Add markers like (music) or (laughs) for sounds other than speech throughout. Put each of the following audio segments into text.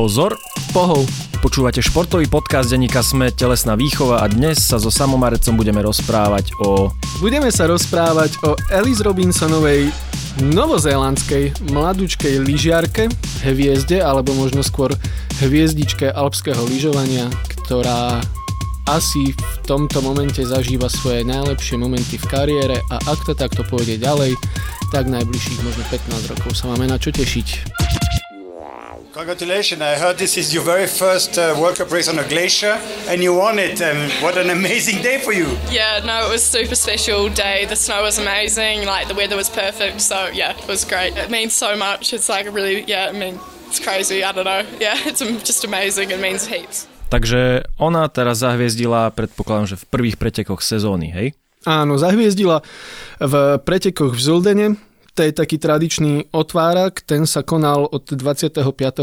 Pozor, Pohov. počúvate športový podcast denníka Sme Telesná výchova a dnes sa so Samomarecom budeme rozprávať o... Budeme sa rozprávať o Alice Robinsonovej novozélandskej mladúčkej lyžiarke, hviezde, alebo možno skôr hviezdičke alpského lyžovania, ktorá asi v tomto momente zažíva svoje najlepšie momenty v kariére a ak to takto pôjde ďalej, tak najbližších možno 15 rokov sa máme na čo tešiť. Congratulations. I heard this is your very first uh, World Cup race on a glacier and you won it. And what an amazing day for you. Yeah, no, it was super special day. The snow was amazing. Like the weather was perfect. So yeah, it was great. It means so much. It's like really, yeah, I mean, it's crazy. I don't know. Yeah, (laughs) it's just amazing. It means heaps. Takže ona teraz zahviezdila, predpokladám, že v prvých pretekoch sezóny, hej? Áno, zahviezdila v pretekoch v Zuldene. To je taký tradičný otvárak, ten sa konal od 25.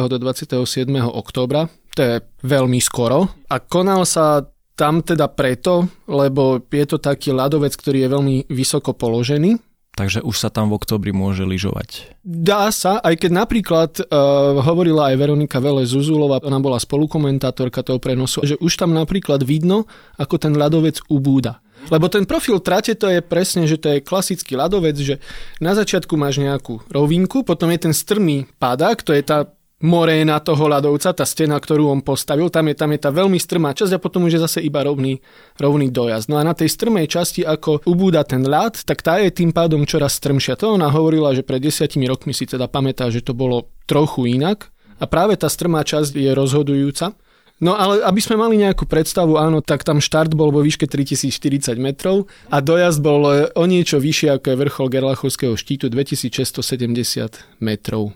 do 27. októbra. To je veľmi skoro. A konal sa tam teda preto, lebo je to taký ľadovec, ktorý je veľmi vysoko položený. Takže už sa tam v oktobri môže lyžovať. Dá sa, aj keď napríklad uh, hovorila aj Veronika Vele Zuzulova, ona bola spolukomentátorka toho prenosu, že už tam napríklad vidno, ako ten ľadovec ubúda. Lebo ten profil trate to je presne, že to je klasický ľadovec, že na začiatku máš nejakú rovinku, potom je ten strmý padák, to je tá moréna toho ľadovca, tá stena, ktorú on postavil, tam je, tam je tá veľmi strmá časť a potom už je zase iba rovný, rovný dojazd. No a na tej strmej časti, ako ubúda ten ľad, tak tá je tým pádom čoraz strmšia. To ona hovorila, že pred desiatimi rokmi si teda pamätá, že to bolo trochu inak a práve tá strmá časť je rozhodujúca. No ale aby sme mali nejakú predstavu, áno, tak tam štart bol vo výške 3040 metrov a dojazd bol o niečo vyššie ako je vrchol Gerlachovského štítu 2670 metrov.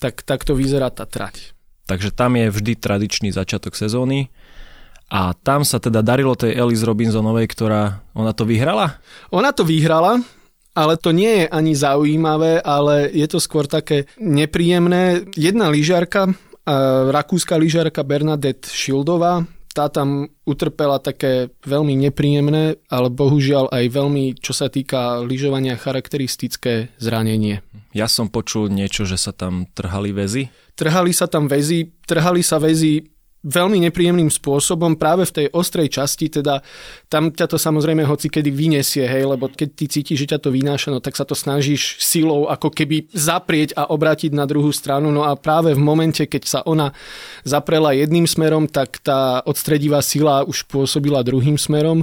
Tak, tak to vyzerá tá trať. Takže tam je vždy tradičný začiatok sezóny. A tam sa teda darilo tej Alice Robinsonovej, ktorá, ona to vyhrala? Ona to vyhrala, ale to nie je ani zaujímavé, ale je to skôr také nepríjemné. Jedna lyžiarka, rakúska lyžiarka Bernadette Šildová, tá tam utrpela také veľmi nepríjemné, ale bohužiaľ aj veľmi, čo sa týka lyžovania, charakteristické zranenie. Ja som počul niečo, že sa tam trhali väzy. Trhali sa tam väzy, trhali sa väzy veľmi nepríjemným spôsobom práve v tej ostrej časti, teda tam ťa to samozrejme hoci kedy vyniesie, hej, lebo keď ty cítiš, že ťa to vynáša, no tak sa to snažíš silou ako keby zaprieť a obrátiť na druhú stranu, no a práve v momente, keď sa ona zaprela jedným smerom, tak tá odstredivá sila už pôsobila druhým smerom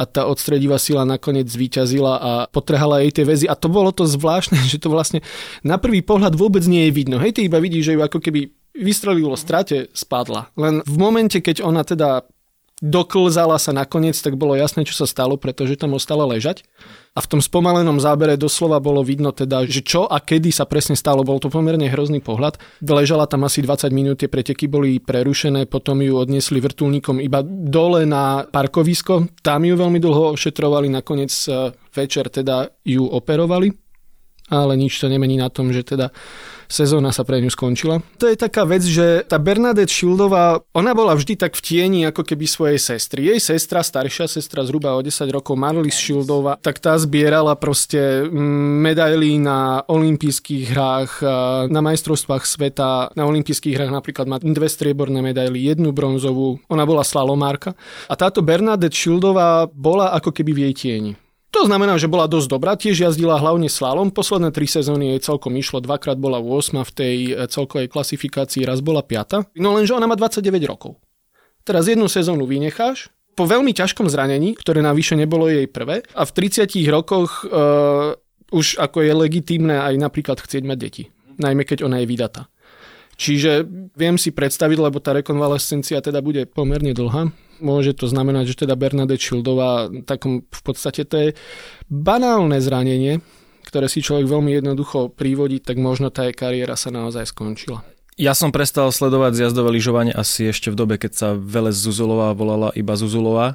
a tá odstredivá sila nakoniec zvíťazila a potrhala jej tie väzy. A to bolo to zvláštne, (laughs) že to vlastne na prvý pohľad vôbec nie je vidno. Hej, ty iba vidíš, že ju ako keby vystrelilo strate, spadla. Len v momente, keď ona teda doklzala sa nakoniec, tak bolo jasné, čo sa stalo, pretože tam ostala ležať. A v tom spomalenom zábere doslova bolo vidno teda, že čo a kedy sa presne stalo. Bol to pomerne hrozný pohľad. Ležala tam asi 20 minút, tie preteky boli prerušené, potom ju odniesli vrtulníkom iba dole na parkovisko. Tam ju veľmi dlho ošetrovali, nakoniec e, večer teda ju operovali. Ale nič to nemení na tom, že teda sezóna sa pre ňu skončila. To je taká vec, že tá Bernadette Šildová, ona bola vždy tak v tieni ako keby svojej sestry. Jej sestra, staršia sestra zhruba o 10 rokov, Marlis Šildová, tak tá zbierala proste mm, medaily na olympijských hrách, na majstrovstvách sveta. Na olympijských hrách napríklad má dve strieborné medaily, jednu bronzovú. Ona bola slalomárka. A táto Bernadette Šildová bola ako keby v jej tieni. To znamená, že bola dosť dobrá, tiež jazdila hlavne slalom. Posledné tri sezóny jej celkom išlo, dvakrát bola 8 v tej e, celkovej klasifikácii, raz bola 5. No lenže ona má 29 rokov. Teraz jednu sezónu vynecháš, po veľmi ťažkom zranení, ktoré navyše nebolo jej prvé, a v 30 rokoch uh, už ako je legitímne aj napríklad chcieť mať deti. Najmä keď ona je vydatá. Čiže viem si predstaviť, lebo tá rekonvalescencia teda bude pomerne dlhá. Môže to znamenať, že teda Bernadette Šildová, takom v podstate to je banálne zranenie, ktoré si človek veľmi jednoducho prívodí, tak možno tá jej kariéra sa naozaj skončila. Ja som prestal sledovať zjazdové lyžovanie asi ešte v dobe, keď sa Velez Zuzulová volala iba Zuzulová.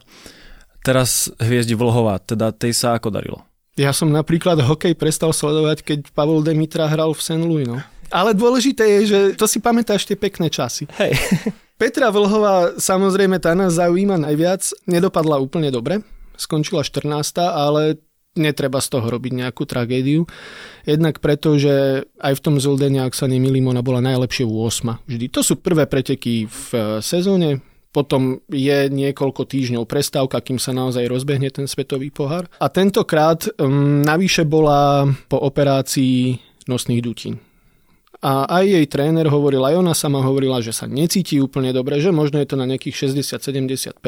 Teraz hviezdi Vlhová, teda tej sa ako darilo? Ja som napríklad hokej prestal sledovať, keď Pavol Demitra hral v St. Louis. No. Ale dôležité je, že to si pamätáš tie pekné časy. Hej. (laughs) Petra Vlhová, samozrejme, tá nás zaujíma najviac. Nedopadla úplne dobre. Skončila 14. ale netreba z toho robiť nejakú tragédiu. Jednak preto, že aj v tom Zuldene, ak sa nemýlim, ona bola najlepšie u 8. Vždy. To sú prvé preteky v e, sezóne, potom je niekoľko týždňov prestávka, kým sa naozaj rozbehne ten svetový pohár. A tentokrát um, navyše bola po operácii nosných dutín. A aj jej tréner hovoril, aj ona sama hovorila, že sa necíti úplne dobre, že možno je to na nejakých 60-70%,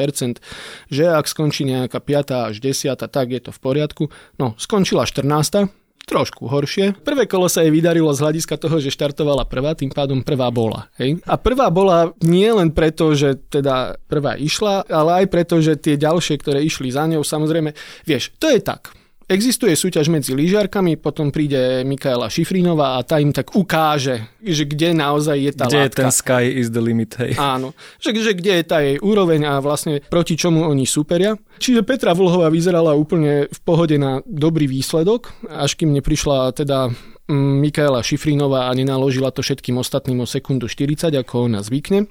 že ak skončí nejaká 5. až 10. tak je to v poriadku. No, skončila 14 trošku horšie. Prvé kolo sa jej vydarilo z hľadiska toho, že štartovala prvá, tým pádom prvá bola. Hej? A prvá bola nie len preto, že teda prvá išla, ale aj preto, že tie ďalšie, ktoré išli za ňou, samozrejme, vieš, to je tak. Existuje súťaž medzi lyžiarkami, potom príde Mikaela Šifrinová a tá im tak ukáže, že kde naozaj je tá Kde látka. je ten sky is the limit, hej. Áno, že, že kde je tá jej úroveň a vlastne proti čomu oni superia. Čiže Petra Vlhová vyzerala úplne v pohode na dobrý výsledok, až kým neprišla teda mm, Mikaela Šifrinová a nenaložila to všetkým ostatným o sekundu 40, ako ona zvykne.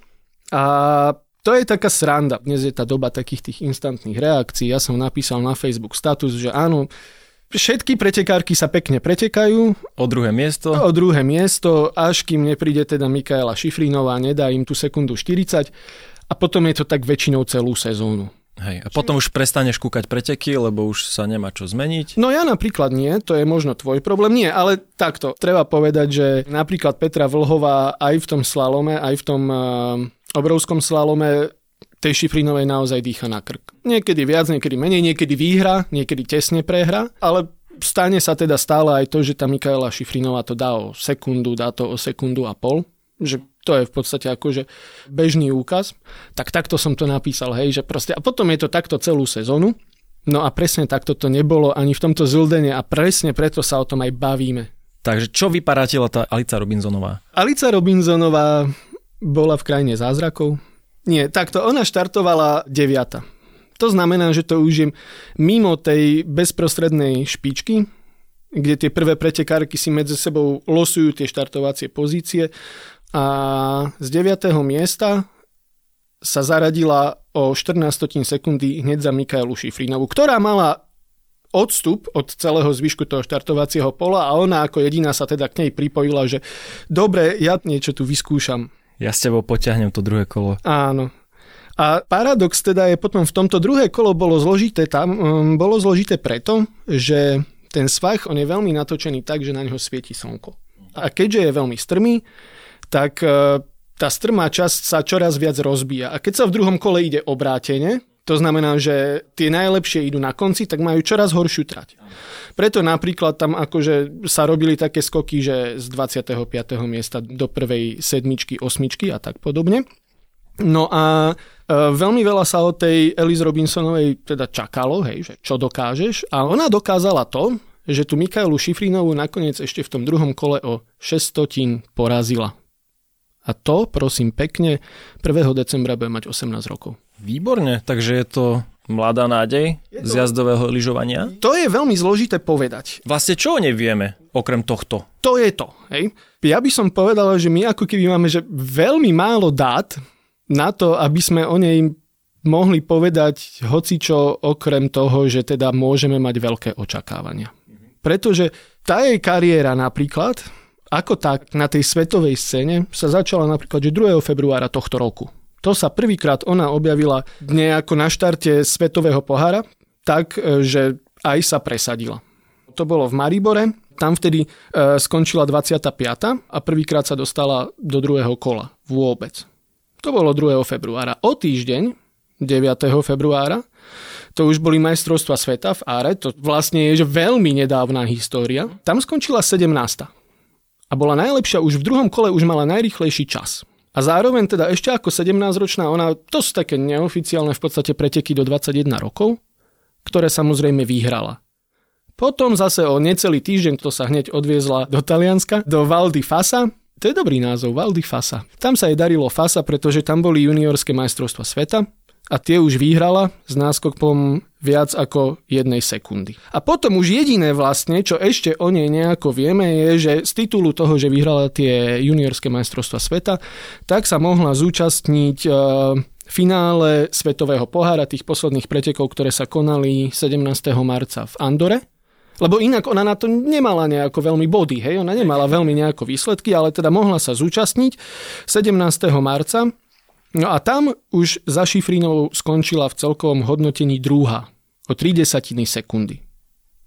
A to je taká sranda. Dnes je tá doba takých tých instantných reakcií. Ja som napísal na Facebook status, že áno, Všetky pretekárky sa pekne pretekajú. O druhé miesto. O druhé miesto, až kým nepríde teda Mikaela Šifrinová, nedá im tú sekundu 40 a potom je to tak väčšinou celú sezónu. Hej, a potom už prestaneš kúkať preteky, lebo už sa nemá čo zmeniť. No ja napríklad nie, to je možno tvoj problém. Nie, ale takto, treba povedať, že napríklad Petra Vlhová aj v tom slalome, aj v tom obrovskom slalome tej Šifrinovej naozaj dýcha na krk. Niekedy viac, niekedy menej, niekedy výhra, niekedy tesne prehra, ale stane sa teda stále aj to, že tá Mikaela Šifrinová to dá o sekundu, dá to o sekundu a pol, že to je v podstate akože bežný úkaz, tak takto som to napísal, hej, že proste, a potom je to takto celú sezónu, no a presne takto to nebolo ani v tomto Zuldene a presne preto sa o tom aj bavíme. Takže čo vyparátila tá Alica Robinsonová? Alica Robinsonová bola v krajine zázrakov. Nie, takto, ona štartovala deviata. To znamená, že to už je mimo tej bezprostrednej špičky, kde tie prvé pretekárky si medzi sebou losujú tie štartovacie pozície a z 9. miesta sa zaradila o 14 sekundy hneď za Mikaelu Šifrinovú, ktorá mala odstup od celého zvyšku toho štartovacieho pola a ona ako jediná sa teda k nej pripojila, že dobre, ja niečo tu vyskúšam. Ja s tebou potiahnem to druhé kolo. Áno. A paradox teda je potom v tomto druhé kolo bolo zložité tam, um, bolo zložité preto, že ten svach, on je veľmi natočený tak, že na neho svieti slnko. A keďže je veľmi strmý, tak e, tá strmá časť sa čoraz viac rozbíja. A keď sa v druhom kole ide obrátene, to znamená, že tie najlepšie idú na konci, tak majú čoraz horšiu trať. Preto napríklad tam akože sa robili také skoky, že z 25. miesta do prvej sedmičky, osmičky a tak podobne. No a e, veľmi veľa sa od tej Elise Robinsonovej teda čakalo, hej, že čo dokážeš. A ona dokázala to, že tu Mikaelu Šifrinovú nakoniec ešte v tom druhom kole o 600 porazila. A to, prosím pekne, 1. decembra bude mať 18 rokov. Výborne, takže je to mladá nádej to... z jazdového lyžovania. To je veľmi zložité povedať. Vlastne čo nevieme, okrem tohto? To je to. Hej? Ja by som povedal, že my ako keby máme že veľmi málo dát na to, aby sme o nej mohli povedať hocičo okrem toho, že teda môžeme mať veľké očakávania. Pretože tá jej kariéra napríklad ako tak na tej svetovej scéne sa začala napríklad že 2. februára tohto roku. To sa prvýkrát ona objavila nejako na štarte svetového pohára, tak, e, že aj sa presadila. To bolo v Maribore, tam vtedy e, skončila 25. a prvýkrát sa dostala do druhého kola vôbec. To bolo 2. februára. O týždeň, 9. februára, to už boli majstrovstva sveta v Áre, to vlastne je že veľmi nedávna história. Tam skončila 17 a bola najlepšia už v druhom kole, už mala najrychlejší čas. A zároveň teda ešte ako 17-ročná, ona, to sú také neoficiálne v podstate preteky do 21 rokov, ktoré samozrejme vyhrala. Potom zase o necelý týždeň, to sa hneď odviezla do Talianska, do Val di Fasa, to je dobrý názov, Val di Fasa. Tam sa jej darilo Fasa, pretože tam boli juniorské majstrovstva sveta a tie už vyhrala s náskokom viac ako jednej sekundy. A potom už jediné vlastne, čo ešte o nej nejako vieme, je, že z titulu toho, že vyhrala tie juniorské majstrovstva sveta, tak sa mohla zúčastniť e, finále Svetového pohára, tých posledných pretekov, ktoré sa konali 17. marca v Andore. Lebo inak ona na to nemala nejako veľmi body, hej, ona nemala veľmi nejako výsledky, ale teda mohla sa zúčastniť 17. marca. No a tam už za Šifrinovou skončila v celkovom hodnotení druhá o 3 desatiny sekundy.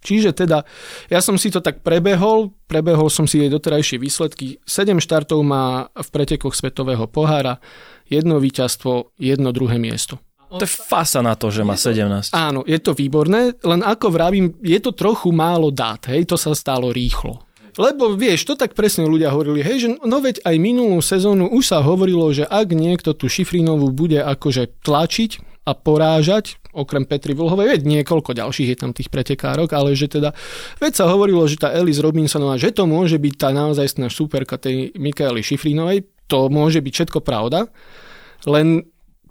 Čiže teda, ja som si to tak prebehol, prebehol som si jej doterajšie výsledky. 7 štartov má v pretekoch Svetového pohára, jedno víťazstvo, jedno druhé miesto. To je fasa na to, že má 17. Áno, je to výborné, len ako vravím, je to trochu málo dát, hej, to sa stalo rýchlo. Lebo vieš, to tak presne ľudia hovorili, hej, že no veď aj minulú sezónu už sa hovorilo, že ak niekto tú Šifrinovú bude akože tlačiť a porážať, okrem Petri Vlhovej, veď niekoľko ďalších je tam tých pretekárok, ale že teda, veď sa hovorilo, že tá Elis Robinsonová, že to môže byť tá naozaj superka tej Mikaeli Šifrinovej, to môže byť všetko pravda, len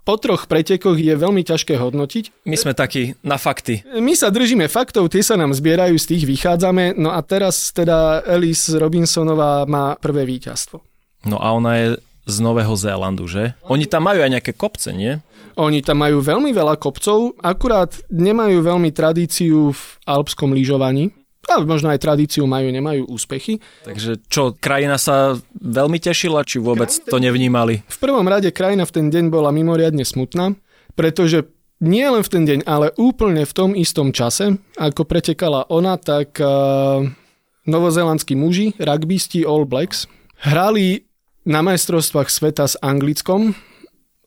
po troch pretekoch je veľmi ťažké hodnotiť. My sme takí na fakty. My sa držíme faktov, tie sa nám zbierajú, z tých vychádzame, no a teraz teda Alice Robinsonová má prvé víťazstvo. No a ona je z Nového Zélandu, že? Oni tam majú aj nejaké kopce, nie? Oni tam majú veľmi veľa kopcov, akurát nemajú veľmi tradíciu v alpskom lyžovaní ale možno aj tradíciu majú, nemajú úspechy. Takže čo, krajina sa veľmi tešila, či vôbec to nevnímali? V prvom rade krajina v ten deň bola mimoriadne smutná, pretože nie len v ten deň, ale úplne v tom istom čase, ako pretekala ona, tak uh, novozelandskí muži, rugbysti All Blacks, hrali na majstrovstvách sveta s Anglickom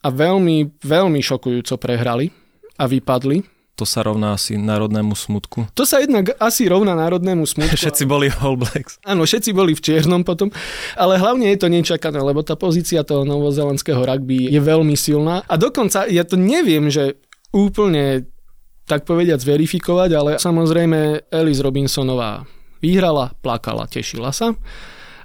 a veľmi, veľmi šokujúco prehrali a vypadli to sa rovná asi národnému smutku. To sa jednak asi rovná národnému (laughs) smutku. Všetci boli All Blacks. Áno, všetci boli v čiernom potom, ale hlavne je to nečakané, lebo tá pozícia toho novozelandského rugby je veľmi silná a dokonca ja to neviem, že úplne tak povediať verifikovať, ale samozrejme Alice Robinsonová vyhrala, plakala, tešila sa.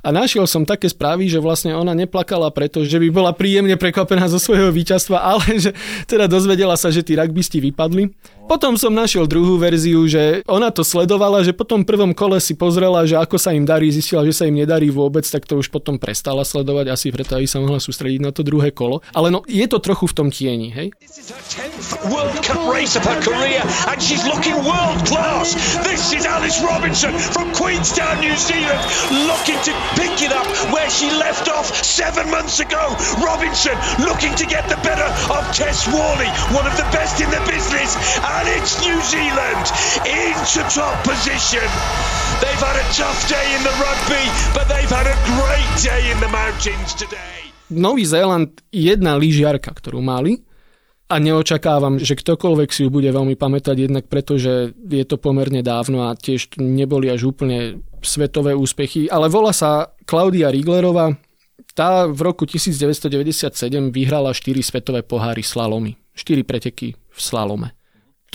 A našiel som také správy, že vlastne ona neplakala preto, že by bola príjemne prekvapená zo svojho víťazstva, (laughs) ale že teda dozvedela sa, že tí rugbysti vypadli. Potom som našiel druhú verziu, že ona to sledovala, že po tom prvom kole si pozrela, že ako sa im darí, zistila, že sa im nedarí vôbec, tak to už potom prestala sledovať, asi preto, aby sa mohla sústrediť na to druhé kolo. Ale no, je to trochu v tom tieni, hej? Robinson looking to get the better of Tess Worley, one of the best in the business. And it's New Zealand into top position. They've had a tough day in the rugby, but they've had a great day in the mountains today. Nový Zéland jedna lyžiarka, ktorú mali, a neočakávam, že ktokoľvek si ju bude veľmi pamätať, jednak preto, že je to pomerne dávno a tiež neboli až úplne svetové úspechy, ale volá sa Klaudia Riglerová. Tá v roku 1997 vyhrala 4 svetové poháry slalomy. 4 preteky v slalome.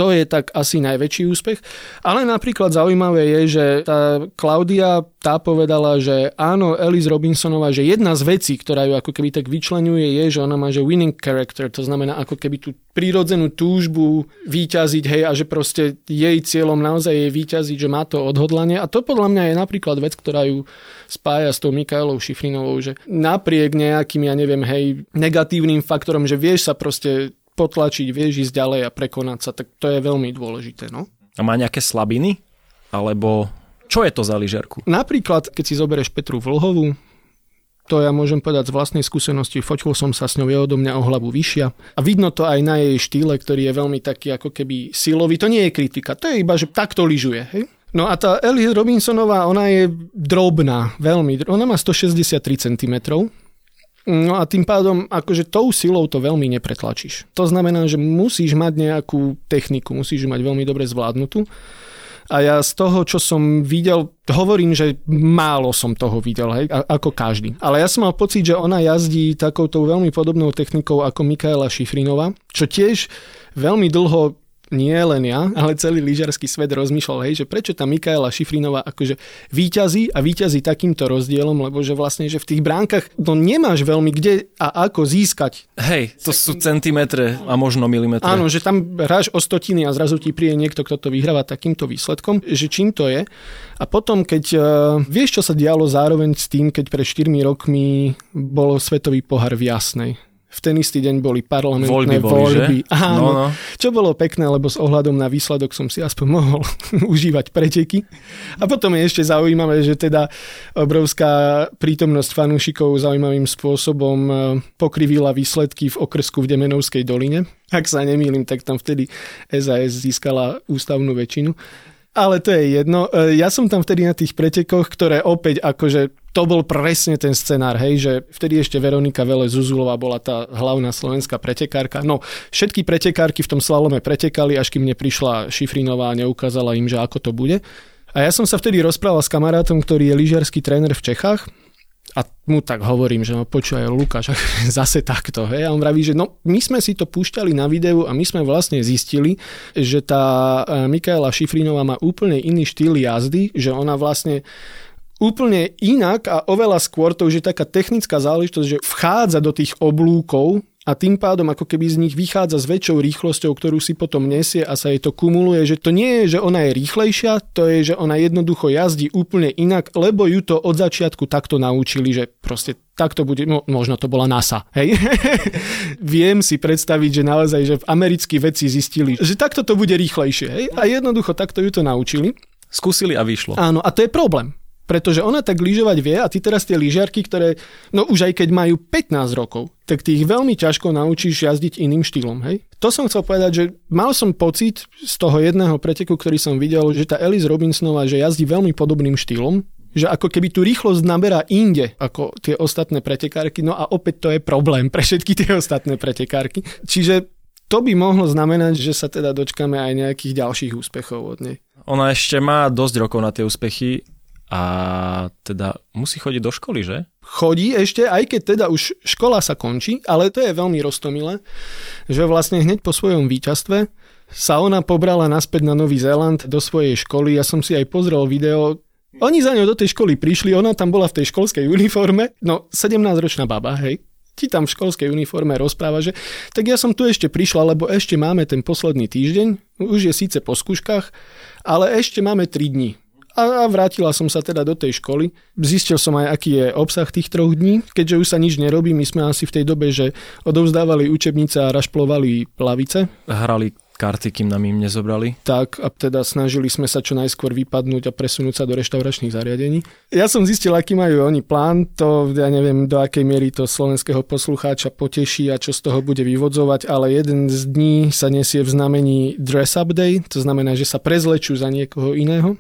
To je tak asi najväčší úspech. Ale napríklad zaujímavé je, že tá Klaudia tá povedala, že áno, Alice Robinsonová, že jedna z vecí, ktorá ju ako keby tak vyčlenuje, je, že ona má že winning character, to znamená ako keby tú prírodzenú túžbu výťaziť, hej, a že proste jej cieľom naozaj je výťaziť, že má to odhodlanie. A to podľa mňa je napríklad vec, ktorá ju spája s tou Mikaelou Šifrinovou, že napriek nejakým, ja neviem, hej, negatívnym faktorom, že vieš sa proste potlačiť, vieš ísť ďalej a prekonať sa, tak to je veľmi dôležité. No? A má nejaké slabiny? Alebo čo je to za lyžerku? Napríklad, keď si zoberieš Petru Vlhovú, to ja môžem povedať z vlastnej skúsenosti, fočil som sa s ňou, je odo mňa o hlavu vyššia. A vidno to aj na jej štýle, ktorý je veľmi taký ako keby silový. To nie je kritika, to je iba, že takto lyžuje. Hej? No a tá Ellie Robinsonová, ona je drobná, veľmi. Ona má 163 cm, No a tým pádom, akože tou silou to veľmi nepretlačíš. To znamená, že musíš mať nejakú techniku, musíš mať veľmi dobre zvládnutú. A ja z toho, čo som videl, hovorím, že málo som toho videl, hej, ako každý. Ale ja som mal pocit, že ona jazdí takouto veľmi podobnou technikou ako Mikaela Šifrinová, čo tiež veľmi dlho nie len ja, ale celý lyžiarsky svet rozmýšľal, hej, že prečo tá Mikaela Šifrinová akože výťazí a výťazí takýmto rozdielom, lebo že vlastne, že v tých bránkach to nemáš veľmi kde a ako získať. Hej, to sú centimetre a možno milimetre. Áno, že tam hráš o stotiny a zrazu ti príde niekto, kto to vyhráva takýmto výsledkom, že čím to je. A potom, keď uh, vieš, čo sa dialo zároveň s tým, keď pred 4 rokmi bol svetový pohár v Jasnej, v ten istý deň boli parlamentné Voľby boli, voľby. že? Áno, No, no. čo bolo pekné, lebo s ohľadom na výsledok som si aspoň mohol (laughs) užívať preteky. A potom je ešte zaujímavé, že teda obrovská prítomnosť fanúšikov zaujímavým spôsobom e, pokrivila výsledky v okrsku v Demenovskej doline. Ak sa nemýlim, tak tam vtedy SAS získala ústavnú väčšinu. Ale to je jedno. E, Ja som tam vtedy na tých pretekoch, ktoré opäť akože to bol presne ten scenár, hej, že vtedy ešte Veronika Vele Zuzulová bola tá hlavná slovenská pretekárka. No, všetky pretekárky v tom slalome pretekali, až kým neprišla Šifrinová a neukázala im, že ako to bude. A ja som sa vtedy rozprával s kamarátom, ktorý je lyžiarsky tréner v Čechách a mu tak hovorím, že no počúvaj Lukáš, (laughs) zase takto. Hej? A on vraví, že no my sme si to púšťali na videu a my sme vlastne zistili, že tá e, Mikaela Šifrinová má úplne iný štýl jazdy, že ona vlastne úplne inak a oveľa skôr, to už je taká technická záležitosť, že vchádza do tých oblúkov a tým pádom ako keby z nich vychádza s väčšou rýchlosťou, ktorú si potom nesie a sa jej to kumuluje, že to nie je, že ona je rýchlejšia, to je, že ona jednoducho jazdí úplne inak, lebo ju to od začiatku takto naučili, že proste takto bude, no, možno to bola NASA, hej? (laughs) Viem si predstaviť, že naozaj, že v americkí vedci zistili, že takto to bude rýchlejšie, hej? A jednoducho takto ju to naučili. Skúsili a vyšlo. Áno, a to je problém. Pretože ona tak lyžovať vie a ty teraz tie lyžiarky, ktoré, no už aj keď majú 15 rokov, tak ty ich veľmi ťažko naučíš jazdiť iným štýlom, hej? To som chcel povedať, že mal som pocit z toho jedného preteku, ktorý som videl, že tá Alice Robinsonová, že jazdí veľmi podobným štýlom, že ako keby tú rýchlosť naberá inde ako tie ostatné pretekárky, no a opäť to je problém pre všetky tie ostatné pretekárky. Čiže to by mohlo znamenať, že sa teda dočkame aj nejakých ďalších úspechov od nej. Ona ešte má dosť rokov na tie úspechy a teda musí chodiť do školy, že? chodí ešte, aj keď teda už škola sa končí, ale to je veľmi roztomilé, že vlastne hneď po svojom víťazstve sa ona pobrala naspäť na Nový Zéland do svojej školy. Ja som si aj pozrel video, oni za ňou do tej školy prišli, ona tam bola v tej školskej uniforme, no 17-ročná baba, hej, ti tam v školskej uniforme rozpráva, že tak ja som tu ešte prišla, lebo ešte máme ten posledný týždeň, už je síce po skúškach, ale ešte máme 3 dní. A, vrátila som sa teda do tej školy. Zistil som aj, aký je obsah tých troch dní. Keďže už sa nič nerobí, my sme asi v tej dobe, že odovzdávali učebnice a rašplovali plavice. Hrali karty, kým nám im nezobrali. Tak a teda snažili sme sa čo najskôr vypadnúť a presunúť sa do reštauračných zariadení. Ja som zistil, aký majú oni plán, to ja neviem, do akej miery to slovenského poslucháča poteší a čo z toho bude vyvodzovať, ale jeden z dní sa nesie v znamení Dress Up Day, to znamená, že sa prezlečú za niekoho iného.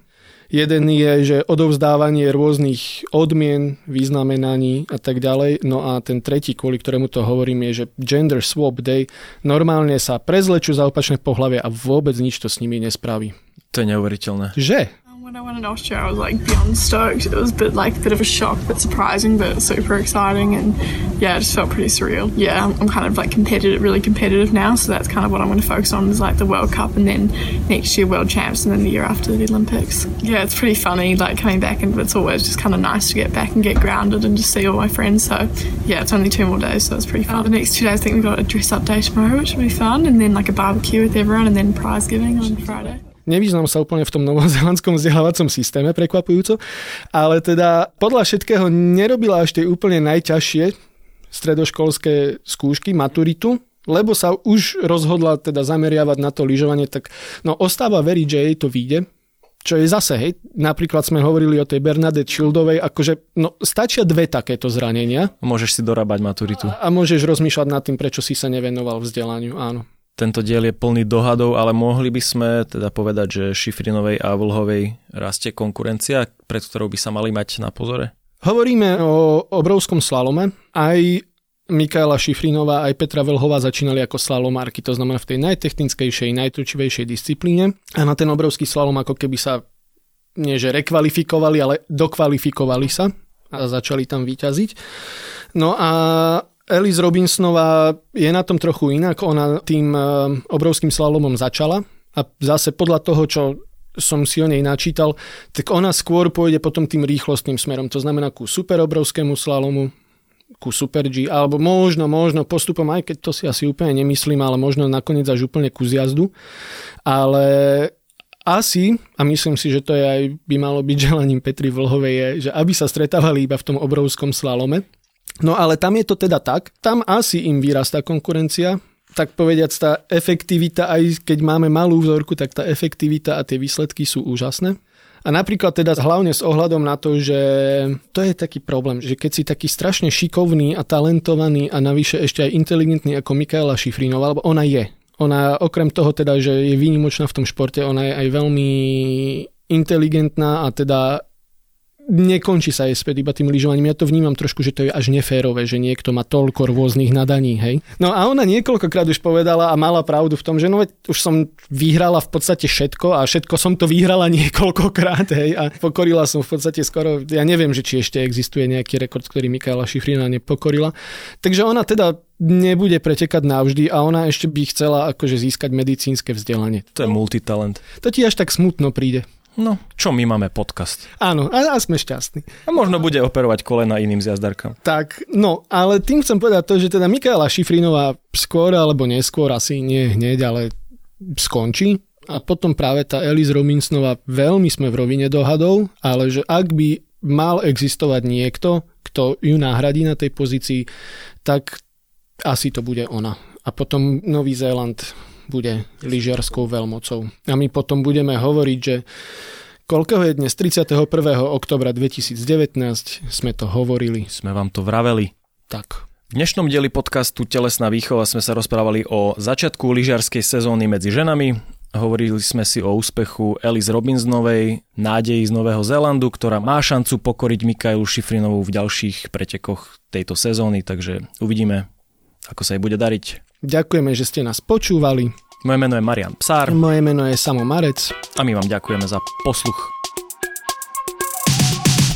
Jeden je, že odovzdávanie rôznych odmien, vyznamenaní a tak ďalej. No a ten tretí, kvôli ktorému to hovorím, je, že Gender Swap Day normálne sa prezlečú za opačné pohlavie a vôbec nič to s nimi nespraví. To je neuveriteľné. Že? When I went in Austria, I was like beyond stoked. It was a bit like a bit of a shock, but surprising, but super exciting, and yeah, it just felt pretty surreal. Yeah, I'm, kind of like competitive, really competitive now, so that's kind of what I'm going to focus on is like the World Cup, and then next year World Champs, and then the year after the Olympics. Yeah, it's pretty funny, like coming back, and it's always just kind of nice to get back and get grounded and just see all my friends. So yeah, it's only two more days, so it's pretty fun. Uh, the next two days, I think we've got a dress up day tomorrow, which will be fun, and then like a barbecue with everyone, and then prize giving on Friday. Nevyznám sa úplne v tom novozelandskom vzdelávacom systéme, prekvapujúco, ale teda podľa všetkého nerobila až tie úplne najťažšie stredoškolské skúšky, maturitu, lebo sa už rozhodla teda zameriavať na to lyžovanie, tak no ostáva veriť, že jej to vyjde, čo je zase, hej, napríklad sme hovorili o tej Bernadette Schildovej, akože, no, stačia dve takéto zranenia Môžeš si dorábať maturitu. a môžeš rozmýšľať nad tým, prečo si sa nevenoval vzdelaniu, áno. Tento diel je plný dohadov, ale mohli by sme teda povedať, že Šifrinovej a Vlhovej rastie konkurencia, pred ktorou by sa mali mať na pozore? Hovoríme o obrovskom slalome. Aj Mikaela Šifrinová aj Petra Velhová začínali ako slalomárky, to znamená v tej najtechnickejšej, najtočivejšej disciplíne. A na ten obrovský slalom ako keby sa nie že rekvalifikovali, ale dokvalifikovali sa a začali tam vyťaziť. No a Alice Robinsonová je na tom trochu inak. Ona tým eh, obrovským slalomom začala a zase podľa toho, čo som si o nej načítal, tak ona skôr pôjde potom tým rýchlostným smerom. To znamená ku super obrovskému slalomu, ku Super G, alebo možno, možno postupom, aj keď to si asi úplne nemyslím, ale možno nakoniec až úplne ku zjazdu. Ale asi, a myslím si, že to je aj by malo byť želaním Petri Vlhovej, je, že aby sa stretávali iba v tom obrovskom slalome, No ale tam je to teda tak, tam asi im vyrastá konkurencia, tak povediac tá efektivita, aj keď máme malú vzorku, tak tá efektivita a tie výsledky sú úžasné. A napríklad teda hlavne s ohľadom na to, že to je taký problém, že keď si taký strašne šikovný a talentovaný a navyše ešte aj inteligentný ako Mikaela Šifrinová, lebo ona je. Ona okrem toho teda, že je výnimočná v tom športe, ona je aj veľmi inteligentná a teda nekončí sa späť iba tým lyžovaním. Ja to vnímam trošku, že to je až neférové, že niekto má toľko rôznych nadaní, hej. No a ona niekoľkokrát už povedala a mala pravdu v tom, že no veď už som vyhrala v podstate všetko a všetko som to vyhrala (laughs) niekoľkokrát, hej, a pokorila som v podstate skoro, ja neviem, že či ešte existuje nejaký rekord, ktorý Mikaela Šifrina nepokorila. Takže ona teda nebude pretekať navždy a ona ešte by chcela akože získať medicínske vzdelanie. To je multitalent. To ti až tak smutno príde. No, čo my máme podcast. Áno, a, a sme šťastní. A možno bude operovať kolena iným z jazdarkám. Tak, no, ale tým chcem povedať to, že teda Mikaela Šifrinová skôr alebo neskôr, asi nie hneď, ale skončí. A potom práve tá Elis Robinsonova, veľmi sme v rovine dohadov, ale že ak by mal existovať niekto, kto ju nahradí na tej pozícii, tak asi to bude ona. A potom Nový Zéland bude lyžiarskou veľmocou. A my potom budeme hovoriť, že koľko je dnes 31. oktobra 2019, sme to hovorili. Sme vám to vraveli. Tak. V dnešnom dieli podcastu Telesná výchova sme sa rozprávali o začiatku lyžiarskej sezóny medzi ženami. Hovorili sme si o úspechu Alice Robinsonovej, nádeji z Nového Zélandu, ktorá má šancu pokoriť Mikailu Šifrinovú v ďalších pretekoch tejto sezóny, takže uvidíme, ako sa jej bude dariť. Ďakujeme, že ste nás počúvali. Moje meno je Marian Psár. Moje meno je Samo Marec. A my vám ďakujeme za posluch.